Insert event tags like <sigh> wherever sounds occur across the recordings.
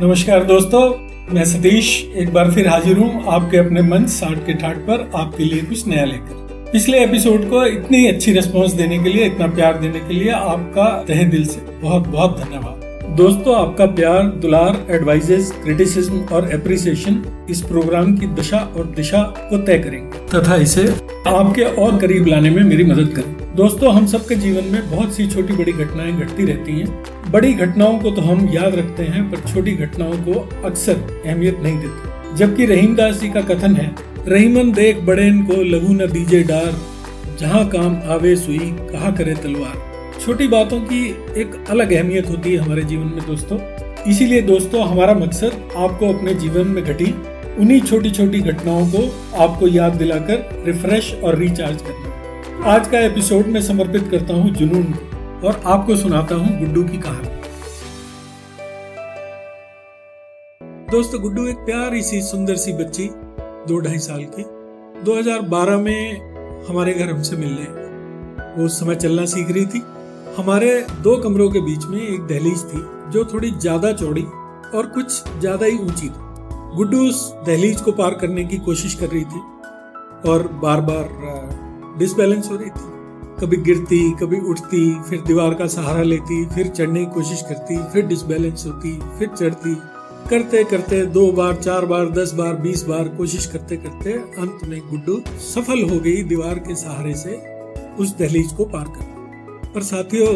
नमस्कार दोस्तों, मैं सतीश। एक बार फिर हाजिर हूँ आपके अपने मन साठ के ठाट पर, आपके लिए कुछ नया लेकर। पिछले एपिसोड को इतनी अच्छी रिस्पांस देने के लिए, इतना प्यार देने के लिए आपका तहे दिल से बहुत बहुत धन्यवाद। दोस्तों, आपका प्यार, दुलार एडवाइजेस क्रिटिसिज्म और एप्रिसिएशन इस प्रोग्राम की दशा और दिशा को तय करेंगे। तथा इसे आपके और करीब लाने में मेरी मदद करें। दोस्तों, हम सबके जीवन में बहुत सी छोटी बड़ी घटनाएँ घटती रहती हैं। बड़ी घटनाओं को तो हम याद रखते हैं, पर छोटी घटनाओं को अक्सर अहमियत नहीं देते। जबकि रहीमदास जी का कथन है, रहीमन देख बड़े को लघु न दीजे डार, जहाँ काम आवे सुई कहा करे तलवार। छोटी बातों की एक अलग अहमियत होती है हमारे जीवन में दोस्तों। इसीलिए दोस्तों, हमारा मकसद आपको अपने जीवन में घटी उन्हीं छोटी छोटी घटनाओं को आपको याद दिलाकर रिफ्रेश और रिचार्ज करना। आज का एपिसोड में समर्पित करता हूँ जुनून को और आपको सुनाता हूँ गुड्डू की कहानी। दोस्तों, गुड्डू एक प्यारी सी, सुंदर सी बच्ची, दो ढाई साल की। 2012 में हमारे घर हमसे मिलने, वो उस समय चलना सीख रही थी। हमारे दो कमरों के बीच में एक दहलीज थी, जो थोड़ी ज़्यादा चौड़ी और कुछ ज़्यादा ही ऊँची थी। गुड्डू उस दहलीज को पार करने की कोशिश कर रही थी और बार बार डिसबैलेंस हो रही थी। कभी गिरती, कभी उठती, फिर दीवार का सहारा लेती, फिर चढ़ने की कोशिश करती, फिर डिसबैलेंस होती, फिर चढ़ती। करते करते, दो बार, चार बार, दस बार, बीस बार कोशिश करते करते अंत में गुड्डू सफल हो गई दीवार के सहारे से उस दहलीज को पार कर पर साथियों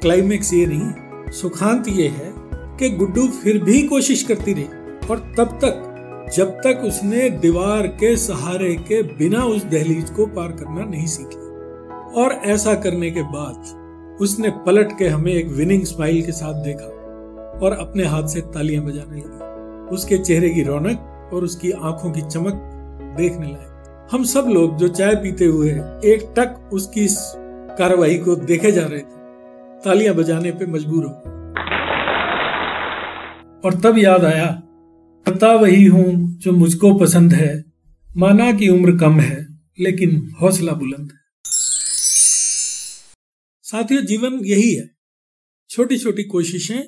क्लाइमेक्स ये नहीं, सुखांत ये है कि गुड्डू फिर भी कोशिश करती रही और तब तक, जब तक उसने दीवार के सहारे के बिना उस दहलीज को पार करना नहीं सीखी। और ऐसा करने के बाद उसने पलट के हमें एक विनिंग स्माइल के साथ देखा और अपने हाथ से तालियाँ बजाने लगी। उसके चेहरे की रौनक और उसकी आँखों की चमक देखने लायक। हम सब लोग जो चाय पीते हुए एक टक उसकी कार्रवाई को देखे जा रहे थे। तालियाँ बजाने पे मजबूर हो और तब याद आया पता वही हूँ जो मुझको पसंद है। माना की उम्र कम है, लेकिन हौसला बुलंद है। साथियों, जीवन यही है। छोटी छोटी कोशिशें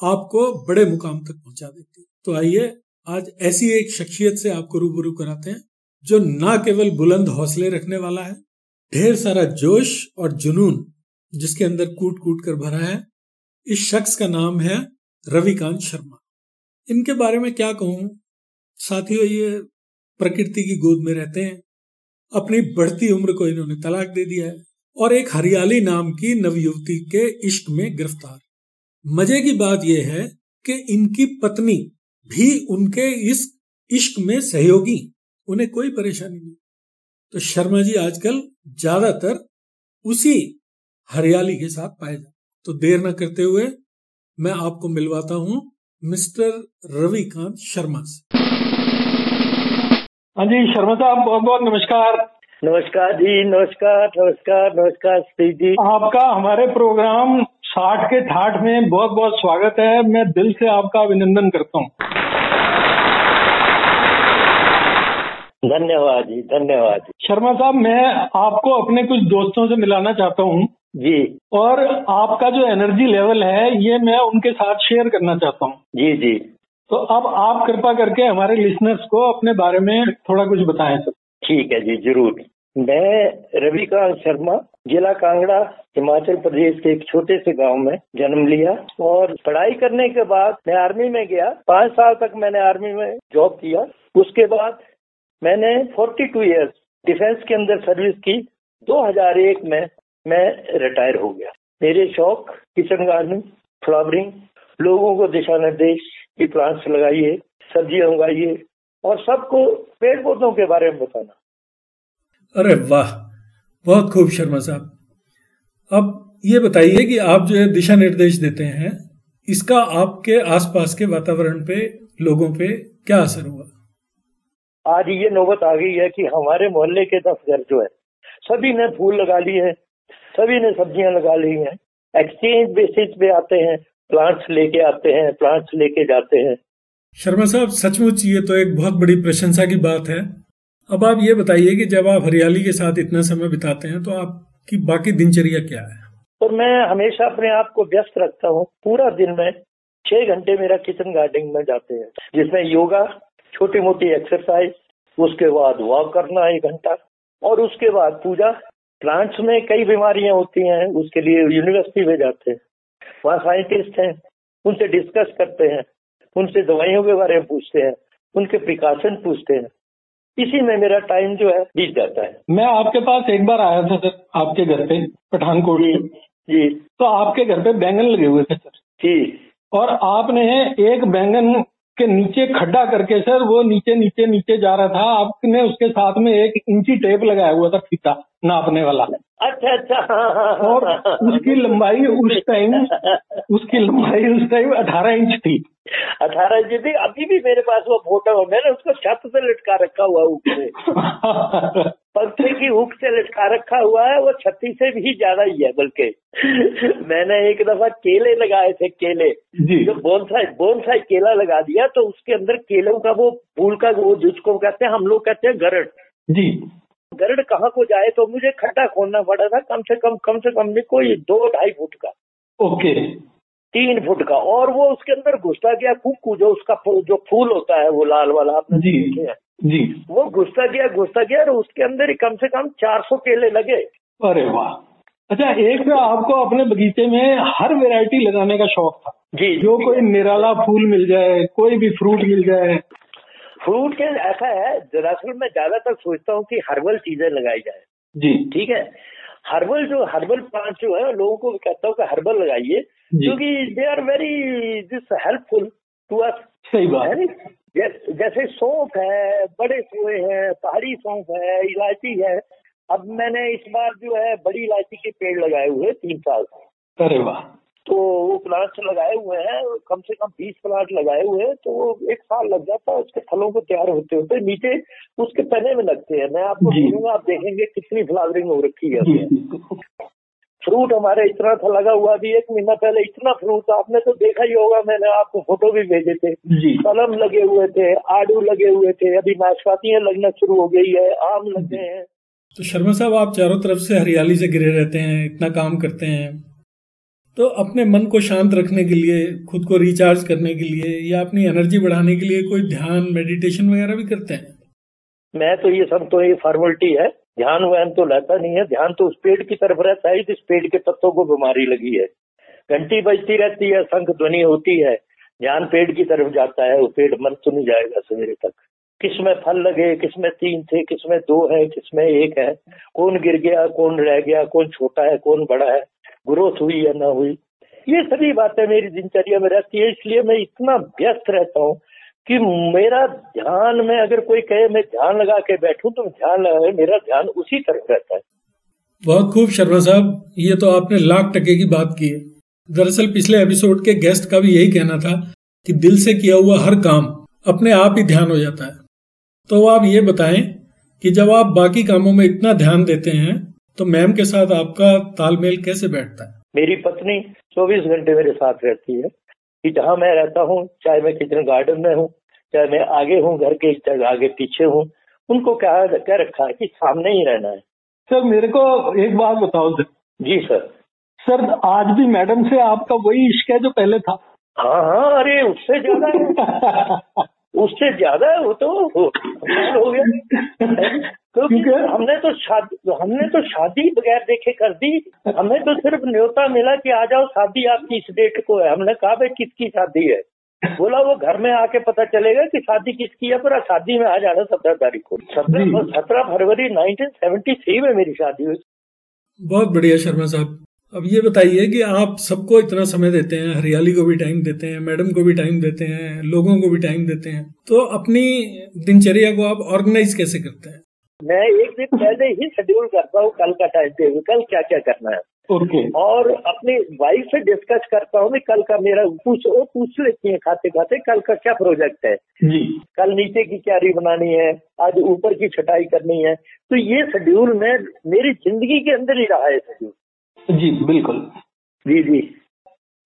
आपको बड़े मुकाम तक पहुँचा देती तो आइए, आज ऐसी एक शख्सियत से आपको रूबरू कराते हैं, जो ना केवल बुलंद हौसले रखने वाला है ढेर सारा जोश और जुनून जिसके अंदर कूट कूट कर भरा है। इस शख्स का नाम है रविकांत शर्मा। इनके बारे में क्या कहूँ? साथियों, ये प्रकृति की गोद में रहते हैं। अपनी बढ़ती उम्र को इन्होंने तलाक दे दिया है और एक हरियाली नाम की नवयुवती के इश्क में गिरफ़्तार। मज़े की बात यह है कि इनकी पत्नी भी उनके इस इश्क में सहयोगी। उन्हें कोई परेशानी नहीं। तो शर्मा जी आजकल ज़्यादातर उसी हरियाली के साथ पाए जाते तो देर न करते हुए मैं आपको मिलवाता हूँ मिस्टर रविकांत शर्मा से। हाँ जी शर्मा साहब बहुत बहुत नमस्कार। नमस्कार जी नमस्कार नमस्कार नमस्कार श्री जी। आपका हमारे प्रोग्राम साठ के ठाठ में बहुत बहुत स्वागत है। मैं दिल से आपका अभिनंदन करता हूँ। धन्यवाद जी धन्यवाद शर्मा साहब मैं आपको अपने कुछ दोस्तों से मिलाना चाहता हूँ। जी। और आपका जो एनर्जी लेवल है ये मैं उनके साथ शेयर करना चाहता हूँ। जी जी। तो अब आप कृपा करके हमारे लिसनर्स को अपने बारे में थोड़ा कुछ बताएँ सर। ठीक है जी ज़रूर। मैं रविकांत शर्मा जिला कांगड़ा हिमाचल प्रदेश के एक छोटे से गाँव में जन्म लिया और पढ़ाई करने के बाद मैं आर्मी में गया। पाँच साल तक मैंने आर्मी में जॉब किया। उसके बाद मैंने 42 इयर्स डिफेंस के अंदर सर्विस की। 2001 में मैं रिटायर हो गया। मेरे शौक किचन गार्डनिंग फ्लावरिंग लोगों को दिशा निर्देश की प्लांट्स लगाइए, सब्ज़ियाँ उगाइए और सबको पेड़ पौधों के बारे में बताना। अरे वाह, बहुत खूब शर्मा साहब। अब ये बताइए कि आप जो है दिशा निर्देश देते हैं, इसका आपके आसपास के वातावरण पे, लोगों पे क्या असर हुआ? आज ये नौबत आ गई है कि हमारे मोहल्ले के दस घर जो है सभी ने फूल लगा लिए हैं सभी ने सब्ज़ियाँ लगा ली हैं। एक्सचेंज बेसिस पे आते हैं प्लांट्स लेके आते हैं प्लांट्स लेके जाते हैं। शर्मा साहब सचमुच ये तो एक बहुत बड़ी प्रशंसा की बात है। अब आप ये बताइए कि जब आप हरियाली के साथ इतना समय बिताते हैं तो आपकी बाकी दिनचर्या क्या है? और मैं हमेशा अपने आप को व्यस्त रखता हूँ। पूरा दिन में छह घंटे मेरा किचन गार्डनिंग में जाते हैं जिसमें योगा छोटी मोटी एक्सरसाइज उसके बाद वॉक करना एक घंटा और उसके बाद पूजा। प्लांट्स में कई बीमारियाँ होती हैं उसके लिए यूनिवर्सिटी में जाते हैं। वहाँ साइंटिस्ट हैं उनसे डिस्कस करते हैं उनसे दवाइयों के बारे में पूछते हैं उनके प्रिकॉशन पूछते हैं। इसी में मेरा टाइम जो है बीत जाता है। मैं आपके पास एक बार आया था सर आपके घर पे पठानकोट जी जी। तो आपके घर पे बैंगन लगे हुए थे सर। जी। और आपने एक बैंगन के नीचे खड्डा करके सर वो नीचे नीचे नीचे जा रहा था। आपने उसके साथ में एक इंची टेप लगाया हुआ था फीता नापने वाला। अच्छा अच्छा। और उसकी लंबाई उस टाइम उसकी लंबाई उस टाइम अठारह इंच थी। अठारह इंच थी। अभी भी मेरे पास वो फ़ोटो है। मैंने उसको छत से लटका रखा हुआ ऊपर <laughs> पंखे की हुक से लटका रखा हुआ है वो छत्तीस से भी ज़्यादा ही है बल्कि <laughs> मैंने एक दफ़ा केले लगाए थे केले। जी। बोनसाई बोनसाई केला लगा दिया तो उसके अंदर केलों का वो फूल का वो जिसको कहते हैं हम लोग कहते हैं गरड़। जी। गरड़ कहाँ को जाए तो मुझे खड्डा खोलना पड़ा था कम से कम कम से कम कोई दो ढाई फुट का। ओके। तीन फुट का और वो उसके अंदर घुसता गया कुकू जो उसका जो फूल होता है वो लाल वाला आपने जी। देखे हैं। जी। वो घुसता गया घुसता गया और उसके अंदर ही कम से कम 400 केले लगे। अरे वाह। अच्छा एक तो आपको अपने बगीचे में हर वैरायटी लगाने का शौक था। जी। जो कोई निराला फूल मिल जाए कोई भी फ्रूट मिल जाए। फ्रूट के ऐसा है दरअसल मैं ज़्यादातर सोचता हूँ कि हर्बल चीज़ें लगाई जाए। जी। ठीक है? हर्बल जो हर्बल प्लांट जो है लोगों को भी कहता हूँ कि हर्बल लगाइए। जी। क्योंकि they are very this helpful to us सही बात। है जैसे सौंफ है बड़े सोए हैं पहाड़ी सौंफ है इलायची है अब मैंने इस बार जो है बड़ी इलायची के पेड़ लगाए हुए हैं तीन साल से अरे वाह तो वो प्लांट्स लगाए हुए हैं कम से कम बीस प्लांट लगाए हुए हैं तो वो एक साल लग जाता है उसके फलों को तैयार होते होते नीचे उसके तने में लगते हैं मैं आपको। बोलूँगा आप देखेंगे कितनी फ्लावरिंग हो रखी है। फ्रूट हमारे इतना था लगा हुआ अभी एक महीना पहले इतना फ्रूट था आपने तो देखा ही होगा मैंने आपको फ़ोटो भी भेजे थे। कलम लगे हुए थे आड़ू लगे हुए थे अभी नाशपातियाँ लगना शुरू हो गई है आम लग गए हैं। तो शर्मा साहब आप चारों तरफ़ से हरियाली से घिरे रहते हैं इतना काम करते हैं। तो अपने मन को शांत रखने के लिए खुद को रिचार्ज करने के लिए या अपनी एनर्जी बढ़ाने के लिए कोई ध्यान मेडिटेशन वगैरह भी करते हैं? मैं तो ये सब तो ये फॉर्मेलिटी है। ध्यान वैन तो लेता नहीं है, ध्यान तो उस पेड़ की तरफ़ रहता है जिस पेड़ के पत्तों को बीमारी लगी है। घंटी बजती रहती है, शंख ध्वनि होती है, ध्यान पेड़ की तरफ़ जाता है, वो पेड़ मर तो नहीं जाएगा सवेरे तक। किसमें फल लगे किसमें तीन थे किसमें दो है किसमें एक है, कौन गिर गया, कौन रह गया, कौन छोटा है, कौन बड़ा है, ग्रोथ हुई या ना हुई, ये सभी बातें मेरी दिनचर्या में रहती है, इसलिए मैं इतना व्यस्त रहता हूँ कि मेरा ध्यान में अगर कोई कहे मैं ध्यान लगा के बैठूं तो ध्यान लगा मेरा ध्यान उसी तरफ़ रहता है। बहुत खूब शर्मा साहब ये तो आपने लाख टके की बात की है। दरअसल पिछले एपिसोड के गेस्ट का भी यही कहना था कि दिल से किया हुआ हर काम अपने आप ही ध्यान हो जाता है। तो आप ये बताएँ कि जब आप बाकी कामों में इतना ध्यान देते हैं तो मैम के साथ आपका तालमेल कैसे बैठता है? मेरी पत्नी 24 घंटे मेरे साथ रहती है। कि जहाँ मैं रहता हूँ चाहे मैं किचन गार्डन में हूँ चाहे मैं आगे हूँ घर के चाहे आगे पीछे हूँ उनको क्या क्या रखा है कि सामने ही रहना है। सर मेरे को एक बात बताओ सर। जी सर। सर आज भी मैडम से आपका वही इश्क है जो पहले था? हाँ हाँ अरे उससे ज़्यादा है। <laughs> उससे ज़्यादा वो तो। हो <laughs> हो गया। क्योंकि क्योंकि- हमने तो शादी हमने तो शादी बगैर देखे कर दी। हमें तो सिर्फ़ न्योता मिला कि आ जाओ शादी आपकी इस डेट को है। हमने कहा भाई किसकी शादी है? बोला वो घर में आके पता चलेगा कि शादी किसकी है पर शादी में आ जाना सत्रह तारीख को। सत्रह। सत्रह फरवरी 1973 में मेरी शादी हुई। बहुत बढ़िया शर्मा साहब। अब ये बताइए कि आप सबको इतना समय देते हैं हरियाली को भी टाइम देते हैं मैडम को भी टाइम देते हैं लोगों को भी टाइम देते हैं। तो अपनी दिनचर्या को आप ऑर्गेनाइज कैसे करते हैं? मैं एक दिन पहले ही शेड्यूल करता हूँ कल का टाइम टेबल कल क्या क्या करना है। ओके और अपनी वाइफ से डिस्कस करता हूँ कल का मेरा पूछ वो पूछ लेती है खाते खाते कल का क्या प्रोजेक्ट है। जी। कल नीचे की क्यारी बनानी है आज ऊपर की छटाई करनी है। तो ये शेड्यूल में मेरी ज़िंदगी के अंदर ही रहा है शेड्यूल जी बिल्कुल। जी जी।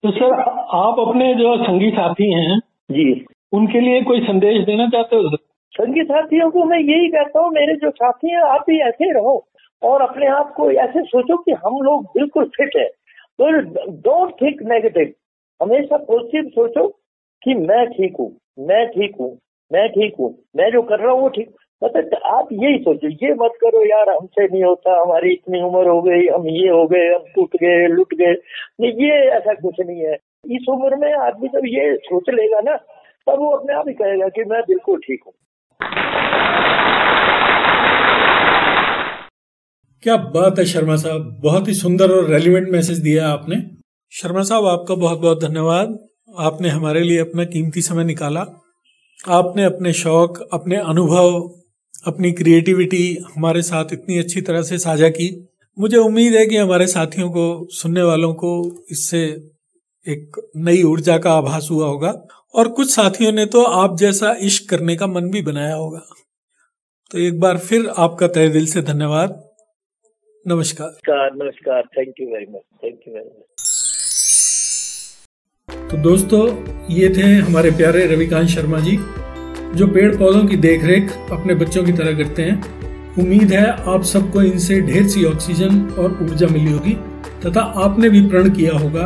तो सर आप अपने जो संगी साथी हैं जी। उनके लिए कोई संदेश देना चाहते हो? सर संगी साथियों को मैं यही कहता हूँ, मेरे जो साथी हैं, आप भी ऐसे रहो और अपने आप को ऐसे सोचो कि हम लोग बिल्कुल फिट है। तो डोंट थिंक नेगेटिव हमेशा पॉजिटिव सोचो कि मैं ठीक हूँ, मैं ठीक हूँ, मैं ठीक हूँ, मैं जो कर रहा हूँ वो ठीक। मतलब आप यही सोचो, ये मत करो, यार, हमसे नहीं होता, हमारी इतनी उम्र हो गई, हम ये हो गए, हम टूट गए, लुट गए। ये ऐसा कुछ नहीं है। इस उम्र में आदमी जब ये सोच लेगा ना, तब वो अपने आप ही कहेगा कि मैं बिल्कुल ठीक हूँ। क्या बात है शर्मा साहब? बहुत ही सुंदर और रेलिवेंट मैसेज दिया आपने। शर्मा साहब, आपका बहुत बहुत धन्यवाद। आपने हमारे लिए अपना कीमती समय निकाला। आपने अपने शौक, अपने अनुभव, अपनी क्रिएटिविटी हमारे साथ इतनी अच्छी तरह से साझा की। मुझे उम्मीद है कि हमारे साथियों को, सुनने वालों को इससे एक नई ऊर्जा का आभास हुआ होगा। और कुछ साथियों ने तो आप जैसा इश्क करने का मन भी बनाया होगा। तो एक बार फिर आपका तय दिल से धन्यवाद। नमस्कार। नमस्कार thank you very much thank you very much तो दोस्तों ये थे हमारे प्यारे रविकांत शर्मा जी जो पेड़ पौधों की देखरेख अपने बच्चों की तरह करते हैं। उम्मीद है आप सबको इनसे ढेर सी ऑक्सीजन और ऊर्जा मिली होगी तथा आपने भी प्रण किया होगा।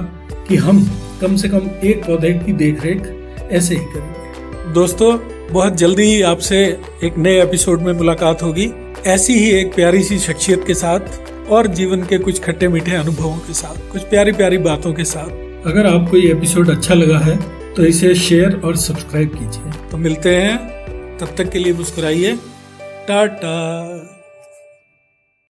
कि हम कम से कम एक पौधे की देखरेख ऐसे ही करेंगे। दोस्तों बहुत जल्दी ही आपसे एक नए एपिसोड में मुलाकात होगी। ऐसी ही एक प्यारी सी शख्सियत के साथ और जीवन के कुछ खट्टे मीठे अनुभवों के साथ कुछ प्यारी प्यारी बातों के साथ। अगर आपको ये एपिसोड अच्छा लगा है तो इसे शेयर और सब्सक्राइब कीजिए। तो मिलते हैं। तब तक के लिए मुस्कुराइए। टाटा।